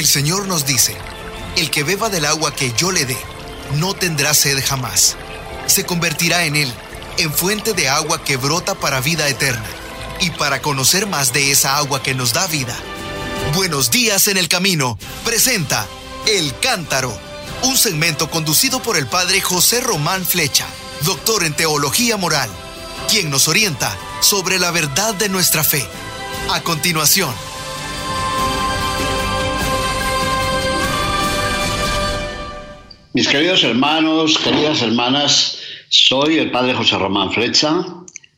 El Señor nos dice, el que beba del agua que yo le dé, no tendrá sed jamás. Se convertirá en él, en fuente de agua que brota para vida eterna. Y para conocer más de esa agua que nos da vida, Buenos días en el camino presenta El Cántaro, un segmento conducido por el padre José Román Flecha, doctor en teología moral, quien nos orienta sobre la verdad de nuestra fe. A continuación, Mis queridos hermanos, queridas hermanas, soy el padre José Román Flecha,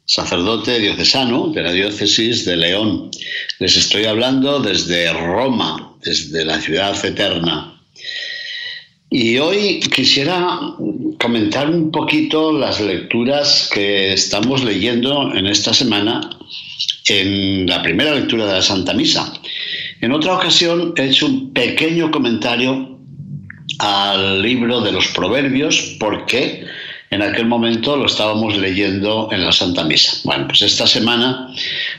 sacerdote diocesano de la diócesis de León. Les estoy hablando desde Roma, desde la ciudad eterna. Y hoy quisiera comentar un poquito las lecturas que estamos leyendo en esta semana en la primera lectura de la Santa Misa. En otra ocasión he hecho un pequeño comentario al libro de los Proverbios porque en aquel momento lo estábamos leyendo en la Santa Misa. Bueno, pues esta semana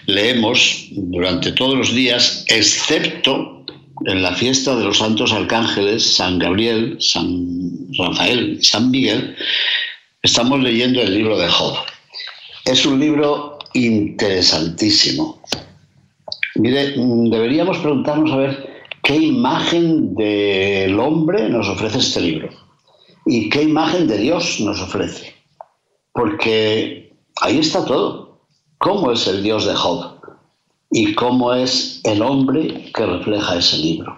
leemos durante todos los días, excepto en la fiesta de los santos arcángeles, San Gabriel, San Rafael, San Miguel, estamos leyendo el libro de Job. Es un libro interesantísimo. Mire, deberíamos preguntarnos a ver qué imagen del hombre nos ofrece este libro y qué imagen de Dios nos ofrece. Porque ahí está todo. ¿Cómo es el Dios de Job? Y cómo es el hombre que refleja ese libro.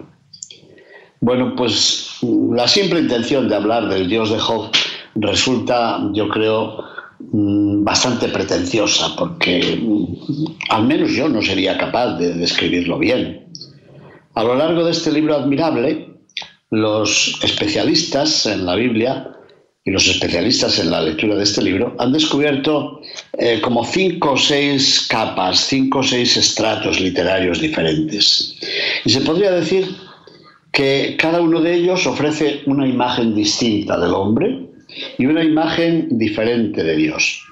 Bueno, pues la simple intención de hablar del Dios de Job resulta, yo creo, mm, bastante pretenciosa, porque mm, al menos yo no sería capaz de describirlo bien. A lo largo de este libro admirable, los especialistas en la Biblia y los especialistas en la lectura de este libro han descubierto eh, como cinco o seis capas, cinco o seis estratos literarios diferentes. Y se podría decir que cada uno de ellos ofrece una imagen distinta del hombre y una imagen diferente de Dios.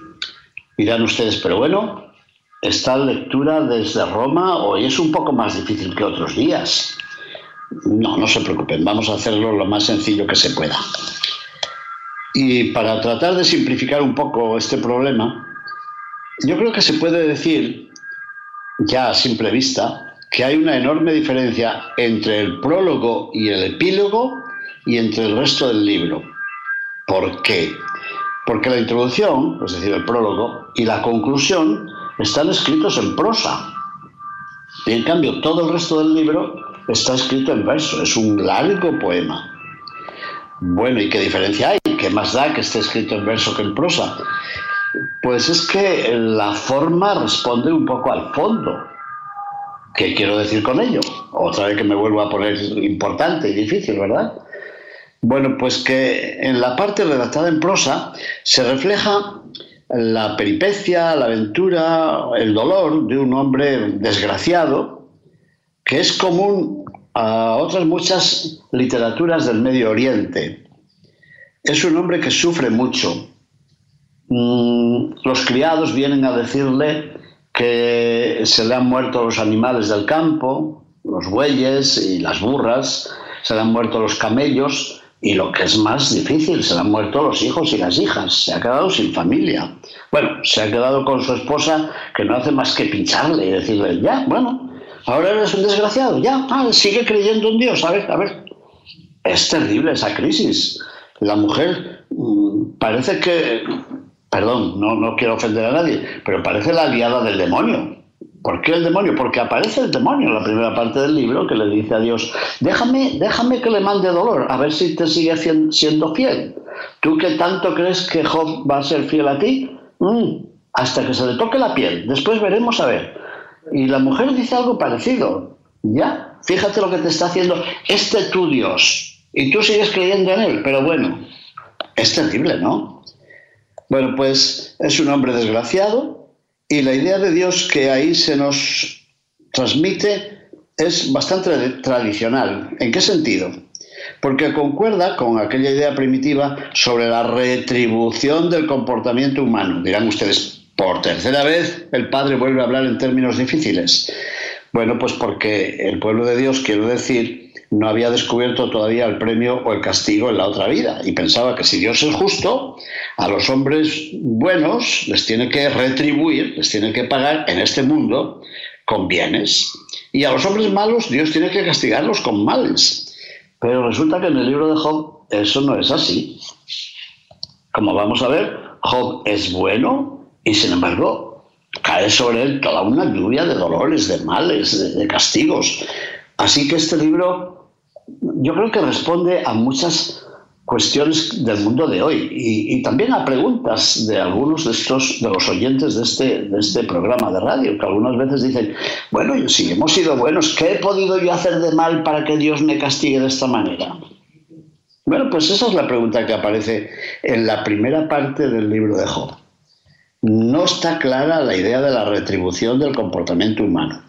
Dirán ustedes, pero bueno, esta lectura desde Roma hoy es un poco más difícil que otros días. No, no se preocupen, vamos a hacerlo lo más sencillo que se pueda. Y para tratar de simplificar un poco este problema, yo creo que se puede decir, ya a simple vista, que hay una enorme diferencia entre el prólogo y el epílogo y entre el resto del libro. ¿Por qué? Porque la introducción, es decir, el prólogo, y la conclusión están escritos en prosa. Y en cambio, todo el resto del libro está escrito en verso, es un largo poema. Bueno, ¿y qué diferencia hay? ¿Qué más da que esté escrito en verso que en prosa? Pues es que la forma responde un poco al fondo. ¿Qué quiero decir con ello? Otra vez que me vuelvo a poner importante y difícil, ¿verdad? Bueno, pues que en la parte redactada en prosa se refleja la peripecia, la aventura, el dolor de un hombre desgraciado que es común a otras muchas literaturas del Medio Oriente. Es un hombre que sufre mucho. Mm, los criados vienen a decirle que se le han muerto los animales del campo, los bueyes y las burras, se le han muerto los camellos y lo que es más difícil, se le han muerto los hijos y las hijas, se ha quedado sin familia. Bueno, se ha quedado con su esposa que no hace más que pincharle y decirle, ya, bueno, Ahora eres un desgraciado, ya, ah, sigue creyendo en Dios, a ver, a ver. Es terrible esa crisis. La mujer mm, parece que, perdón, no, no quiero ofender a nadie, pero parece la aliada del demonio. ¿Por qué el demonio? Porque aparece el demonio en la primera parte del libro que le dice a Dios, déjame, déjame que le mande dolor, a ver si te sigue siendo fiel. ¿Tú que tanto crees que Job va a ser fiel a ti? Mm, hasta que se le toque la piel. Después veremos a ver. Y la mujer dice algo parecido. Ya, fíjate lo que te está haciendo este tu Dios. Y tú sigues creyendo en él, pero bueno, es terrible, ¿no? Bueno, pues es un hombre desgraciado y la idea de Dios que ahí se nos transmite es bastante tradicional. ¿En qué sentido? Porque concuerda con aquella idea primitiva sobre la retribución del comportamiento humano. Dirán ustedes, por tercera vez el Padre vuelve a hablar en términos difíciles. Bueno, pues porque el pueblo de Dios, quiero decir, no había descubierto todavía el premio o el castigo en la otra vida y pensaba que si Dios es justo, a los hombres buenos les tiene que retribuir, les tiene que pagar en este mundo con bienes y a los hombres malos Dios tiene que castigarlos con males. Pero resulta que en el libro de Job eso no es así. Como vamos a ver, Job es bueno y sin embargo cae sobre él toda una lluvia de dolores, de males, de, castigos. Así que este libro yo creo que responde a muchas cuestiones del mundo de hoy y, también a preguntas de algunos de estos de los oyentes de este, de este programa de radio que algunas veces dicen bueno si hemos sido buenos qué he podido yo hacer de mal para que Dios me castigue de esta manera bueno, pues esa es la pregunta que aparece en la primera parte del libro de Job. No está clara la idea de la retribución del comportamiento humano.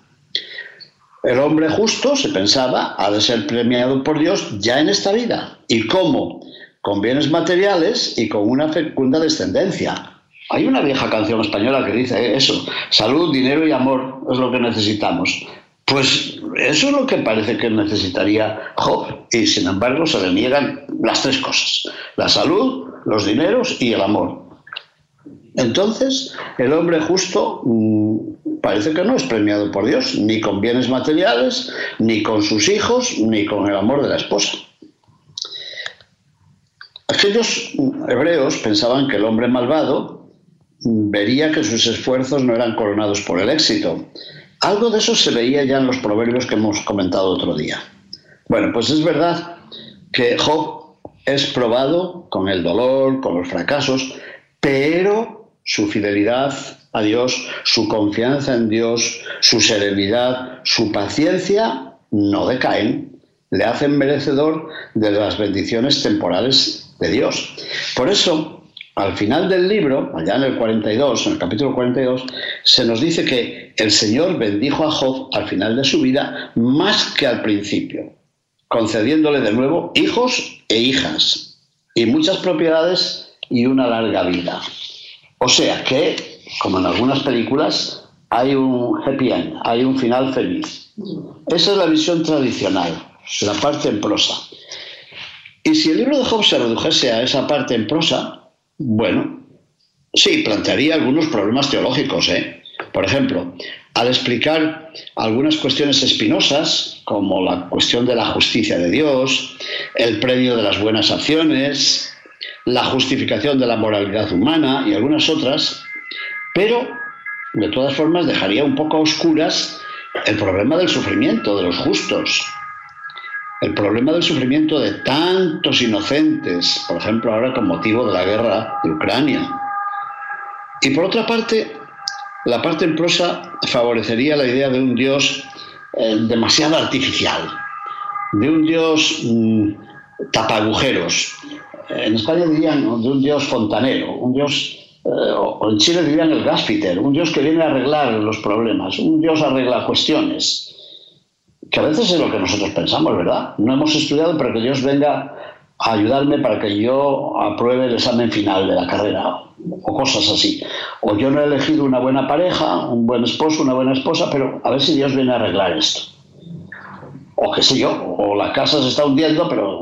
El hombre justo, se pensaba, ha de ser premiado por Dios ya en esta vida. ¿Y cómo? Con bienes materiales y con una fecunda descendencia. Hay una vieja canción española que dice eso, salud, dinero y amor es lo que necesitamos. Pues eso es lo que parece que necesitaría Job y sin embargo se le niegan las tres cosas, la salud, los dineros y el amor. Entonces, el hombre justo mm, parece que no es premiado por Dios, ni con bienes materiales, ni con sus hijos, ni con el amor de la esposa. Aquellos hebreos pensaban que el hombre malvado vería que sus esfuerzos no eran coronados por el éxito, algo de eso se veía ya en los proverbios que hemos comentado otro día. Bueno, pues es verdad que Job es probado con el dolor, con los fracasos, pero su fidelidad a Dios, su confianza en Dios, su serenidad, su paciencia no decaen, le hacen merecedor de las bendiciones temporales de Dios. Por eso, al final del libro, allá en el 42, en el capítulo 42, se nos dice que el Señor bendijo a Job al final de su vida más que al principio, concediéndole de nuevo hijos e hijas y muchas propiedades y una larga vida. O sea que, como en algunas películas, hay un happy end, hay un final feliz. Esa es la visión tradicional, la parte en prosa. Y si el libro de Job se redujese a esa parte en prosa, bueno, sí, plantearía algunos problemas teológicos. ¿eh? Por ejemplo, al explicar algunas cuestiones espinosas, como la cuestión de la justicia de Dios, el premio de las buenas acciones, la justificación de la moralidad humana y algunas otras, pero de todas formas dejaría un poco a oscuras el problema del sufrimiento de los justos, el problema del sufrimiento de tantos inocentes, por ejemplo ahora con motivo de la guerra de Ucrania. Y por otra parte, la parte en prosa favorecería la idea de un Dios eh, demasiado artificial, de un Dios mm, tapagujeros. En España dirían de un Dios fontanero, un Dios, eh, o en Chile dirían el gasfiter, un Dios que viene a arreglar los problemas, un Dios arregla cuestiones que a veces es lo que nosotros pensamos, ¿verdad? No hemos estudiado para que Dios venga a ayudarme para que yo apruebe el examen final de la carrera o cosas así. O yo no he elegido una buena pareja, un buen esposo, una buena esposa, pero a ver si Dios viene a arreglar esto. O qué sé yo, o la casa se está hundiendo, pero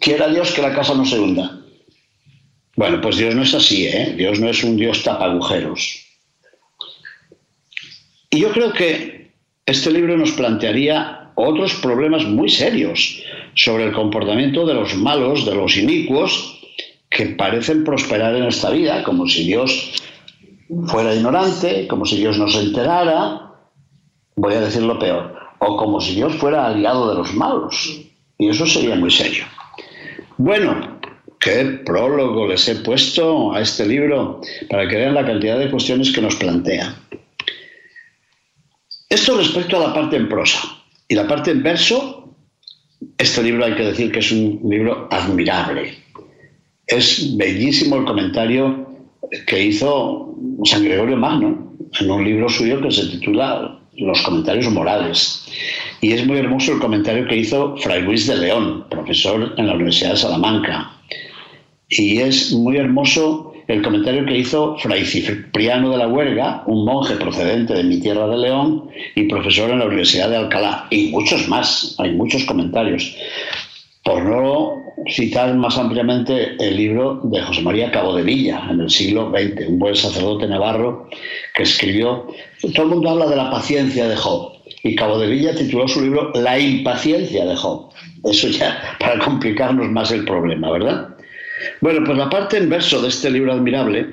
quiera Dios que la casa no se hunda. Bueno, pues Dios no es así, ¿eh? Dios no es un Dios tapa agujeros. Y yo creo que este libro nos plantearía otros problemas muy serios sobre el comportamiento de los malos, de los inicuos, que parecen prosperar en esta vida, como si Dios fuera ignorante, como si Dios no se enterara, voy a decir lo peor, o como si Dios fuera aliado de los malos. Y eso sería muy serio. Bueno, qué prólogo les he puesto a este libro para que vean la cantidad de cuestiones que nos plantea. Esto respecto a la parte en prosa. Y la parte en verso, este libro hay que decir que es un libro admirable. Es bellísimo el comentario que hizo San Gregorio Magno en un libro suyo que se titula Los comentarios morales. Y es muy hermoso el comentario que hizo Fray Luis de León, profesor en la Universidad de Salamanca. Y es muy hermoso el comentario que hizo Fray Cipriano de la Huerga, un monje procedente de mi tierra de León y profesor en la Universidad de Alcalá, y muchos más, hay muchos comentarios. Por no citar más ampliamente el libro de José María Cabo de Villa, en el siglo XX, un buen sacerdote navarro que escribió, todo el mundo habla de la paciencia de Job, y Cabo de Villa tituló su libro La impaciencia de Job. Eso ya para complicarnos más el problema, ¿verdad? Bueno, pues la parte en verso de este libro admirable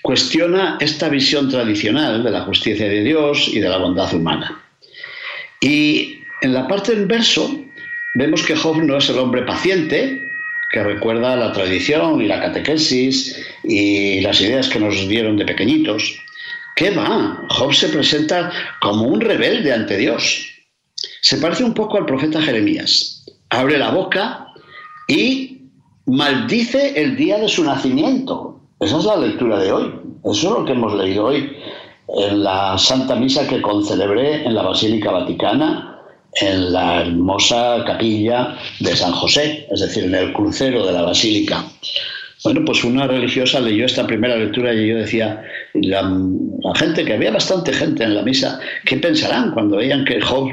cuestiona esta visión tradicional de la justicia de Dios y de la bondad humana. Y en la parte en verso vemos que Job no es el hombre paciente, que recuerda la tradición y la catequesis y las ideas que nos dieron de pequeñitos. ¿Qué va? Job se presenta como un rebelde ante Dios. Se parece un poco al profeta Jeremías. Abre la boca y maldice el día de su nacimiento. Esa es la lectura de hoy. Eso es lo que hemos leído hoy en la Santa Misa que concelebré en la Basílica Vaticana, en la hermosa capilla de San José, es decir, en el crucero de la Basílica. Bueno, pues una religiosa leyó esta primera lectura y yo decía, la, la gente, que había bastante gente en la misa, ¿qué pensarán cuando vean que Job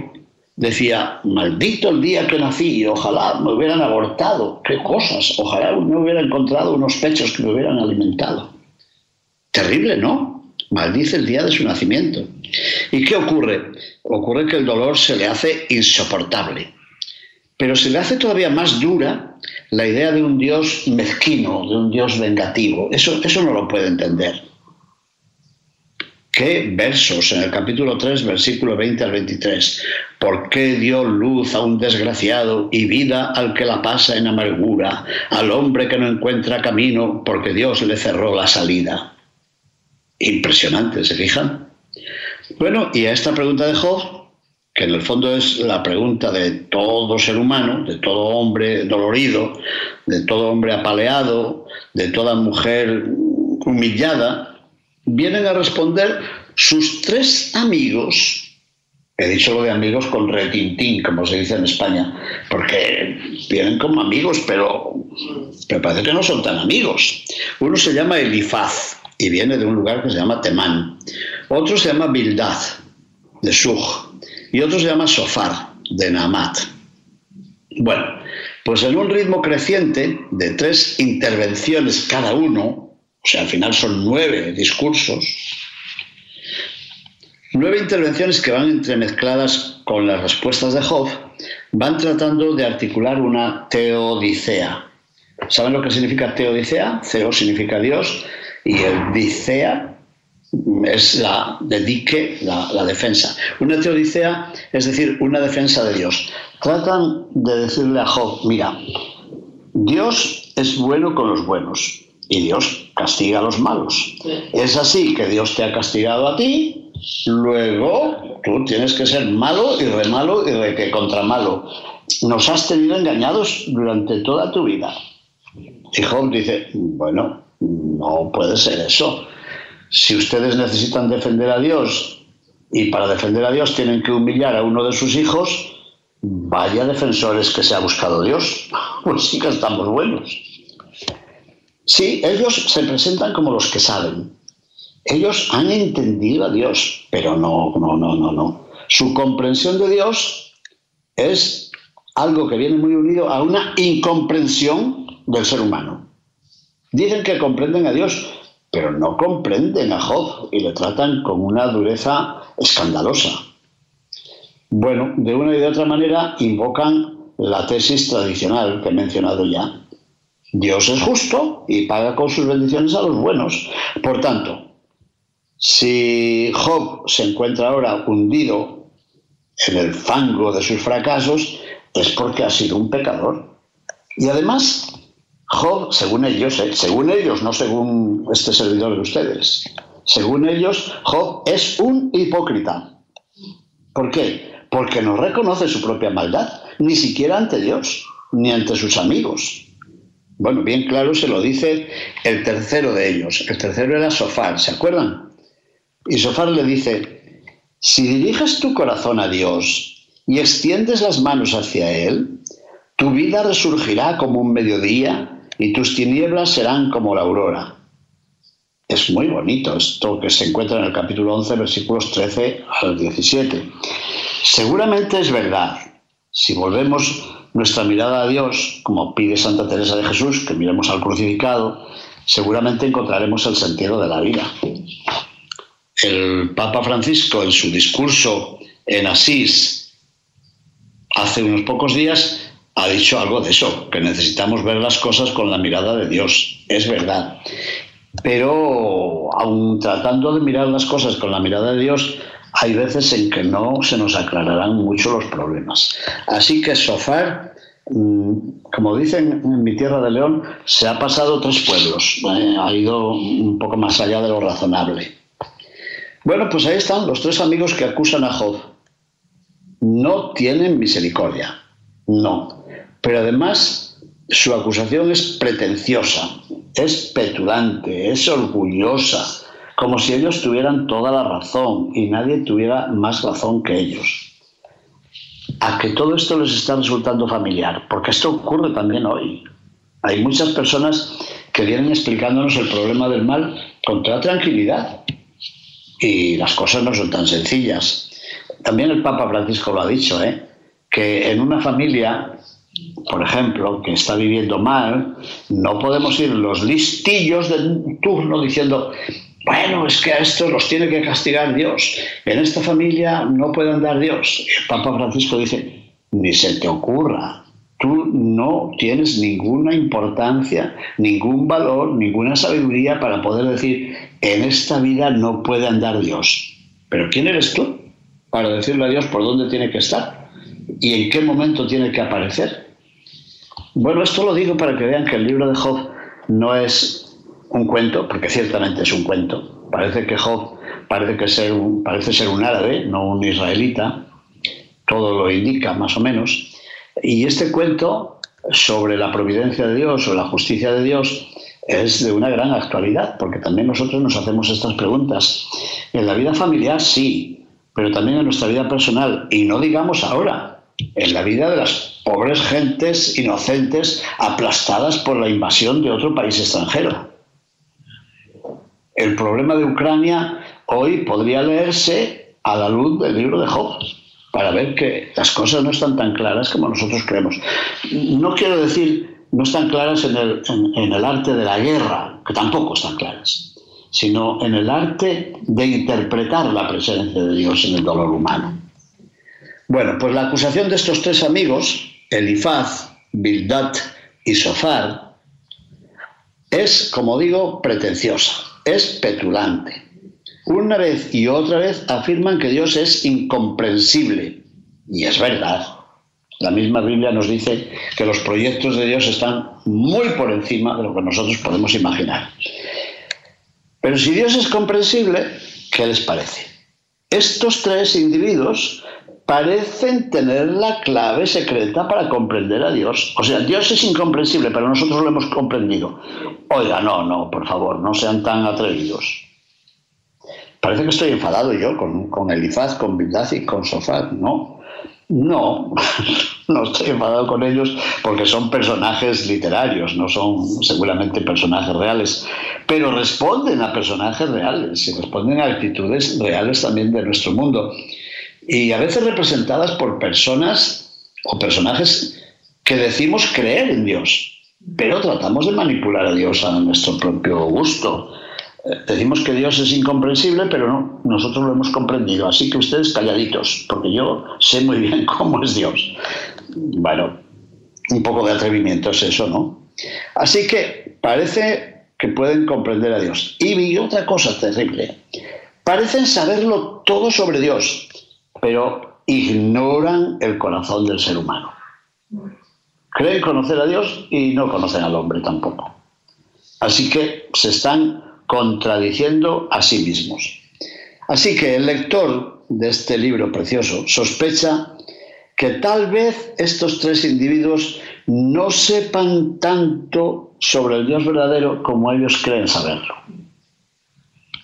decía, maldito el día que nací, ojalá me hubieran abortado, qué cosas, ojalá me hubiera encontrado unos pechos que me hubieran alimentado. Terrible, ¿no? Maldice el día de su nacimiento. ¿Y qué ocurre? Ocurre que el dolor se le hace insoportable, pero se le hace todavía más dura la idea de un Dios mezquino, de un Dios vengativo. Eso, eso no lo puede entender. ¿Qué versos en el capítulo 3, versículo 20 al 23? ¿Por qué dio luz a un desgraciado y vida al que la pasa en amargura, al hombre que no encuentra camino porque Dios le cerró la salida? Impresionante, ¿se fijan? Bueno, y a esta pregunta de Job, que en el fondo es la pregunta de todo ser humano, de todo hombre dolorido, de todo hombre apaleado, de toda mujer humillada, vienen a responder sus tres amigos. He dicho lo de amigos con retintín, como se dice en España, porque vienen como amigos, pero, pero parece que no son tan amigos. Uno se llama Elifaz y viene de un lugar que se llama Temán. Otro se llama Bildad, de Sug. Y otro se llama Sofar, de Namat. Bueno, pues en un ritmo creciente de tres intervenciones cada uno, o sea, al final son nueve discursos, nueve intervenciones que van entremezcladas con las respuestas de Job, van tratando de articular una teodicea. ¿Saben lo que significa teodicea? Ceo significa Dios y el dicea es la dedique, la, la defensa. Una teodicea es decir, una defensa de Dios. Tratan de decirle a Job, mira, Dios es bueno con los buenos, y Dios castiga a los malos. Es así que Dios te ha castigado a ti, luego tú tienes que ser malo y re malo y re que contra malo. Nos has tenido engañados durante toda tu vida. Y Job dice, bueno, no puede ser eso. Si ustedes necesitan defender a Dios y para defender a Dios tienen que humillar a uno de sus hijos, vaya defensores que se ha buscado Dios. Pues sí que estamos buenos. Sí, ellos se presentan como los que saben. Ellos han entendido a Dios, pero no, no, no, no, no. Su comprensión de Dios es algo que viene muy unido a una incomprensión del ser humano. Dicen que comprenden a Dios, pero no comprenden a Job y le tratan con una dureza escandalosa. Bueno, de una y de otra manera invocan la tesis tradicional que he mencionado ya, Dios es justo y paga con sus bendiciones a los buenos. Por tanto, si Job se encuentra ahora hundido en el fango de sus fracasos, es porque ha sido un pecador. Y además, Job, según ellos, eh, según ellos, no según este servidor de ustedes, según ellos, Job es un hipócrita. ¿Por qué? Porque no reconoce su propia maldad, ni siquiera ante Dios, ni ante sus amigos. Bueno, bien claro se lo dice el tercero de ellos. El tercero era Sofar, ¿se acuerdan? Y Sofar le dice, si diriges tu corazón a Dios y extiendes las manos hacia Él, tu vida resurgirá como un mediodía y tus tinieblas serán como la aurora. Es muy bonito esto que se encuentra en el capítulo 11, versículos 13 al 17. Seguramente es verdad. Si volvemos nuestra mirada a Dios, como pide Santa Teresa de Jesús, que miremos al crucificado, seguramente encontraremos el sentido de la vida. El Papa Francisco, en su discurso en Asís hace unos pocos días, ha dicho algo de eso, que necesitamos ver las cosas con la mirada de Dios. Es verdad. Pero aun tratando de mirar las cosas con la mirada de Dios, hay veces en que no se nos aclararán mucho los problemas. Así que Sofar, mm, como dicen en mi tierra de León, se ha pasado tres pueblos, eh, ha ido un poco más allá de lo razonable. Bueno, pues ahí están los tres amigos que acusan a Job. No tienen misericordia, no. Pero además su acusación es pretenciosa, es petulante, es orgullosa, como si ellos tuvieran toda la razón y nadie tuviera más razón que ellos. A que todo esto les está resultando familiar, porque esto ocurre también hoy. Hay muchas personas que vienen explicándonos el problema del mal con toda tranquilidad y las cosas no son tan sencillas. También el Papa Francisco lo ha dicho, ¿eh? que en una familia, por ejemplo, que está viviendo mal, no podemos ir los listillos de turno diciendo, bueno, es que a estos los tiene que castigar Dios. En esta familia no puede andar Dios. El Papa Francisco dice, ni se te ocurra. Tú no tienes ninguna importancia, ningún valor, ninguna sabiduría para poder decir, en esta vida no puede andar Dios. Pero ¿quién eres tú para decirle a Dios por dónde tiene que estar y en qué momento tiene que aparecer? Bueno, esto lo digo para que vean que el libro de Job no es un cuento, porque ciertamente es un cuento. Parece que Job parece, que ser un, parece ser un árabe, no un israelita. Todo lo indica, más o menos. Y este cuento sobre la providencia de Dios o la justicia de Dios es de una gran actualidad, porque también nosotros nos hacemos estas preguntas. En la vida familiar sí, pero también en nuestra vida personal, y no digamos ahora, en la vida de las pobres gentes inocentes aplastadas por la invasión de otro país extranjero. El problema de Ucrania hoy podría leerse a la luz del libro de Job para ver que las cosas no están tan claras como nosotros creemos. No quiero decir no están claras en el, en el arte de la guerra, que tampoco están claras, sino en el arte de interpretar la presencia de Dios en el dolor humano. Bueno, pues la acusación de estos tres amigos, Elifaz, Bildad y Sofar, es, como digo, pretenciosa es petulante. Una vez y otra vez afirman que Dios es incomprensible. Y es verdad. La misma Biblia nos dice que los proyectos de Dios están muy por encima de lo que nosotros podemos imaginar. Pero si Dios es comprensible, ¿qué les parece? Estos tres individuos parecen tener la clave secreta para comprender a Dios. O sea, Dios es incomprensible, pero nosotros lo hemos comprendido. Oiga, no, no, por favor, no sean tan atrevidos. Parece que estoy enfadado yo con, con Elifaz, con Bildad y con Sofat. No, no, no estoy enfadado con ellos porque son personajes literarios, no son seguramente personajes reales, pero responden a personajes reales y responden a actitudes reales también de nuestro mundo y a veces representadas por personas o personajes que decimos creer en Dios, pero tratamos de manipular a Dios a nuestro propio gusto. Eh, decimos que Dios es incomprensible, pero no, nosotros lo hemos comprendido. Así que ustedes calladitos, porque yo sé muy bien cómo es Dios. Bueno, un poco de atrevimiento es eso, ¿no? Así que parece que pueden comprender a Dios. Y otra cosa terrible. Parecen saberlo todo sobre Dios, pero ignoran el corazón del ser humano. Creen conocer a Dios y no conocen al hombre tampoco. Así que se están contradiciendo a sí mismos. Así que el lector de este libro precioso sospecha que tal vez estos tres individuos no sepan tanto sobre el Dios verdadero como ellos creen saberlo.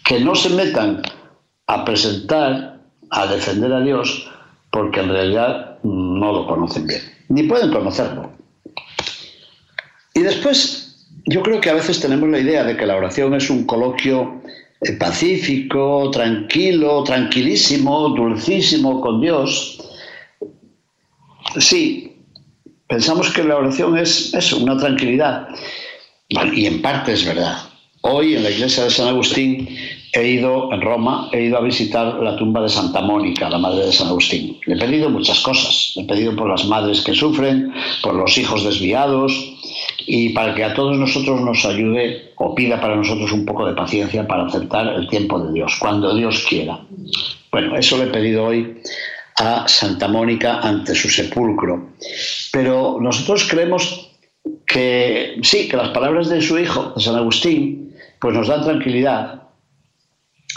Que no se metan a presentar a defender a Dios porque en realidad no lo conocen bien, ni pueden conocerlo. Y después yo creo que a veces tenemos la idea de que la oración es un coloquio eh, pacífico, tranquilo, tranquilísimo, dulcísimo con Dios. Sí, pensamos que la oración es eso, una tranquilidad. y en parte es verdad. Hoy en la iglesia de San Agustín he ido en Roma, he ido a visitar la tumba de Santa Mónica, la madre de San Agustín. Le he pedido muchas cosas. Le he pedido por las madres que sufren, por los hijos desviados y para que a todos nosotros nos ayude o pida para nosotros un poco de paciencia para aceptar el tiempo de Dios, cuando Dios quiera. Bueno, eso le he pedido hoy a Santa Mónica ante su sepulcro. Pero nosotros creemos que sí, que las palabras de su hijo, de San Agustín, pues nos da tranquilidad.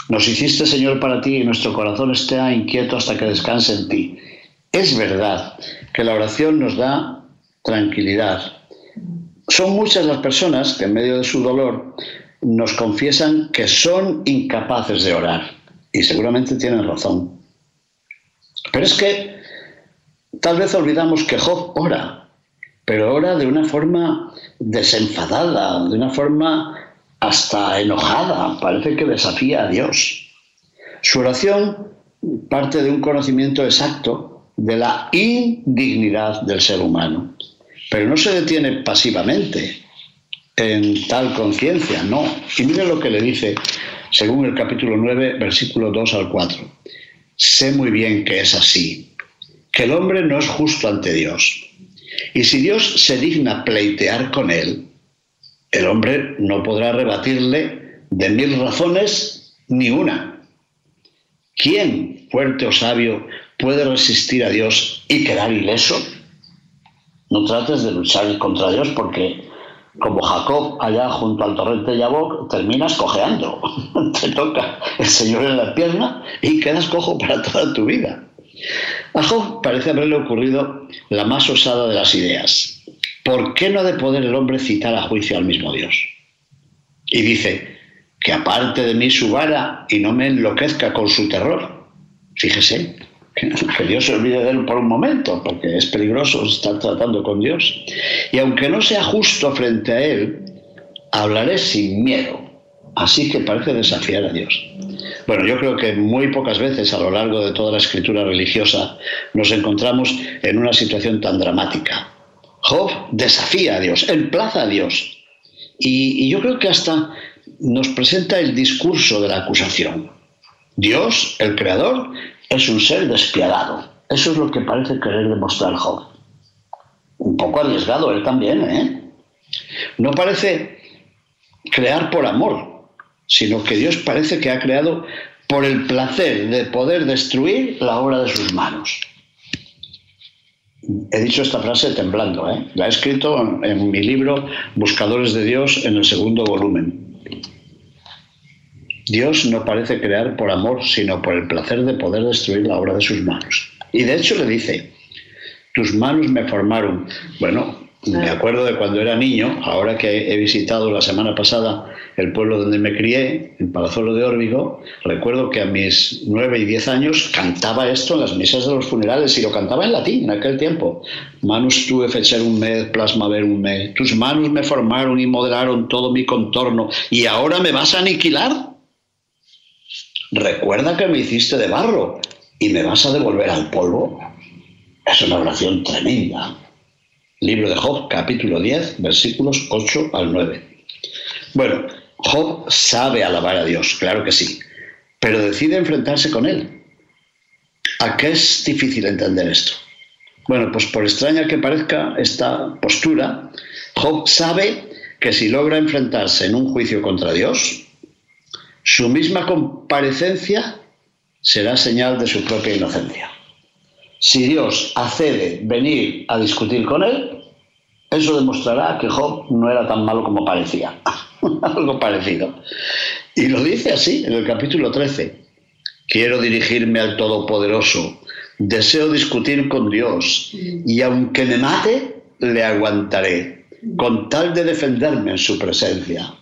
Nos hiciste, Señor, para ti y nuestro corazón esté inquieto hasta que descanse en ti. Es verdad que la oración nos da tranquilidad. Son muchas las personas que en medio de su dolor nos confiesan que son incapaces de orar. Y seguramente tienen razón. Pero es que tal vez olvidamos que Job ora, pero ora de una forma desenfadada, de una forma hasta enojada, parece que desafía a Dios. Su oración parte de un conocimiento exacto de la indignidad del ser humano, pero no se detiene pasivamente en tal conciencia, no. Y mire lo que le dice, según el capítulo 9, versículo 2 al 4. Sé muy bien que es así, que el hombre no es justo ante Dios. Y si Dios se digna pleitear con él, el hombre no podrá rebatirle de mil razones ni una. ¿Quién, fuerte o sabio, puede resistir a Dios y quedar ileso? No trates de luchar contra Dios porque, como Jacob allá junto al torrente Yabok, terminas cojeando. Te toca el Señor en la pierna y quedas cojo para toda tu vida. A Job parece haberle ocurrido la más osada de las ideas. ¿Por qué no ha de poder el hombre citar a juicio al mismo Dios? Y dice, que aparte de mí su vara y no me enloquezca con su terror. Fíjese, que Dios se olvide de él por un momento, porque es peligroso estar tratando con Dios. Y aunque no sea justo frente a él, hablaré sin miedo. Así que parece desafiar a Dios. Bueno, yo creo que muy pocas veces a lo largo de toda la escritura religiosa nos encontramos en una situación tan dramática. Job desafía a Dios, emplaza a Dios. Y, yo creo que hasta nos presenta el discurso de la acusación. Dios, el creador, es un ser despiadado. Eso es lo que parece querer demostrar Job. Un poco arriesgado él también, ¿eh? No parece crear por amor, sino que Dios parece que ha creado por el placer de poder destruir la obra de sus manos. He dicho esta frase temblando, ¿eh? la he escrito en, mi libro Buscadores de Dios en el segundo volumen. Dios no parece crear por amor, sino por el placer de poder destruir la obra de sus manos. Y de hecho le dice, tus manos me formaron. Bueno, me acuerdo de cuando era niño, ahora que he visitado la semana pasada el pueblo donde me crié, en Palazuelo de Órbigo, recuerdo que a mis nueve y diez años cantaba esto en las misas de los funerales y lo cantaba en latín en aquel tiempo. Manus tuve fecher un mes, plasma ver un mes. Tus manos me formaron y modelaron todo mi contorno y ahora me vas a aniquilar. Recuerda que me hiciste de barro y me vas a devolver al polvo. Es una oración tremenda. Libro de Job, capítulo 10, versículos 8 al 9. Bueno, Job sabe alabar a Dios, claro que sí, pero decide enfrentarse con él. ¿A qué es difícil entender esto? Bueno, pues por extraña que parezca esta postura, Job sabe que si logra enfrentarse en un juicio contra Dios, su misma comparecencia será señal de su propia inocencia si Dios accede venir a discutir con él, eso demostrará que Job no era tan malo como parecía. Algo parecido. Y lo dice así en el capítulo 13. Quiero dirigirme al Todopoderoso, deseo discutir con Dios y aunque me mate, le aguantaré, con tal de defenderme en su presencia.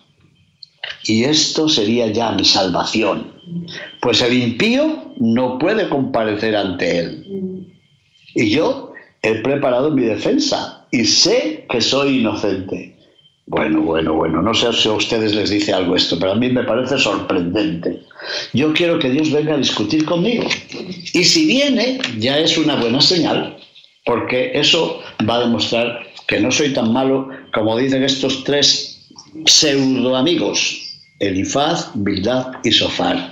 Y esto sería ya mi salvación, pues el impío no puede comparecer ante él. Y yo he preparado mi defensa y sé que soy inocente. Bueno, bueno, bueno, no sé si a ustedes les dice algo esto, pero a mí me parece sorprendente. Yo quiero que Dios venga a discutir conmigo. Y si viene, ya es una buena señal, porque eso va a demostrar que no soy tan malo como dicen estos tres pseudo amigos, Elifaz, Bildad y Sofar.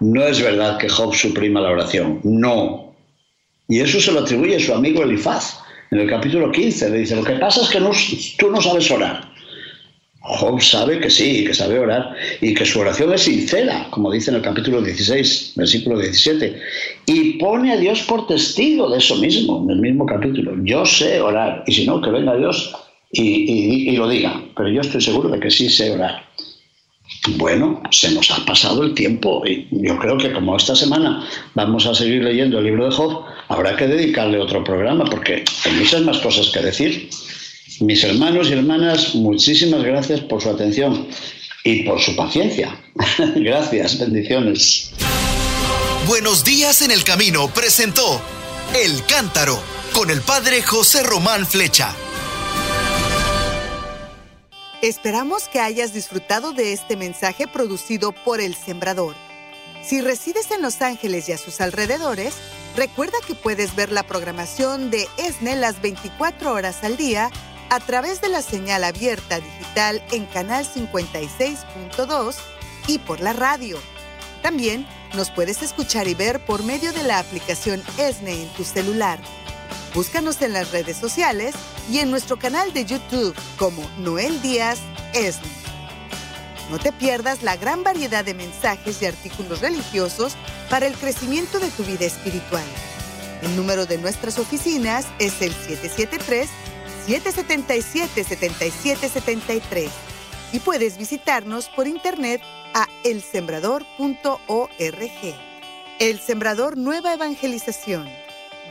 No es verdad que Job suprima la oración, no. Y eso se lo atribuye a su amigo Elifaz. En el capítulo 15 le dice, lo que pasa es que tú no sabes orar. Job sabe que sí, que sabe orar y que su oración es sincera, como dice en el capítulo 16, versículo 17. Y pone a Dios por testigo de eso mismo, en el mismo capítulo. Yo sé orar y si no, que venga Dios y, lo diga. Pero yo estoy seguro de que sí sé orar. Bueno, se nos ha pasado el tiempo y yo creo que como esta semana vamos a seguir leyendo el libro de Job, habrá que dedicarle otro programa porque hay muchas más cosas que decir. Mis hermanos y hermanas, muchísimas gracias por su atención y por su paciencia. gracias, bendiciones. Buenos días en el camino presentó El Cántaro con el padre José Román Flecha. Esperamos que hayas disfrutado de este mensaje producido por El Sembrador. Si resides en Los Ángeles y a sus alrededores, recuerda que puedes ver la programación de ESNE las 24 horas al día a través de la señal abierta digital en Canal 56.2 y por la radio. También nos puedes escuchar y ver por medio de la aplicación ESNE en tu celular. Búscanos en las redes sociales y en nuestro canal de YouTube como Noel Díaz ESNE. No te pierdas la gran variedad de mensajes y artículos religiosos para el crecimiento de tu vida espiritual. El número de nuestras oficinas es el 773-777-7773 y puedes visitarnos por internet a elsembrador.org. El Sembrador Nueva Evangelización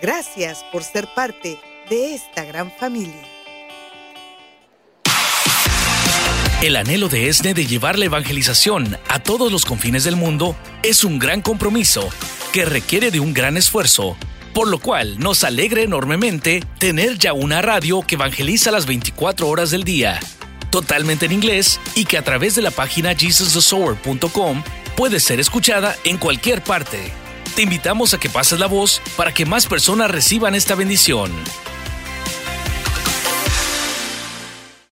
Gracias por ser parte de esta gran familia. El anhelo de ESNE de llevar la evangelización a todos los confines del mundo es un gran compromiso que requiere de un gran esfuerzo, por lo cual nos alegra enormemente tener ya una radio que evangeliza las 24 horas del día, totalmente en inglés y que a través de la página jesusthesower.com puede ser escuchada en cualquier parte te invitamos a que pases la voz para que más personas reciban esta bendición.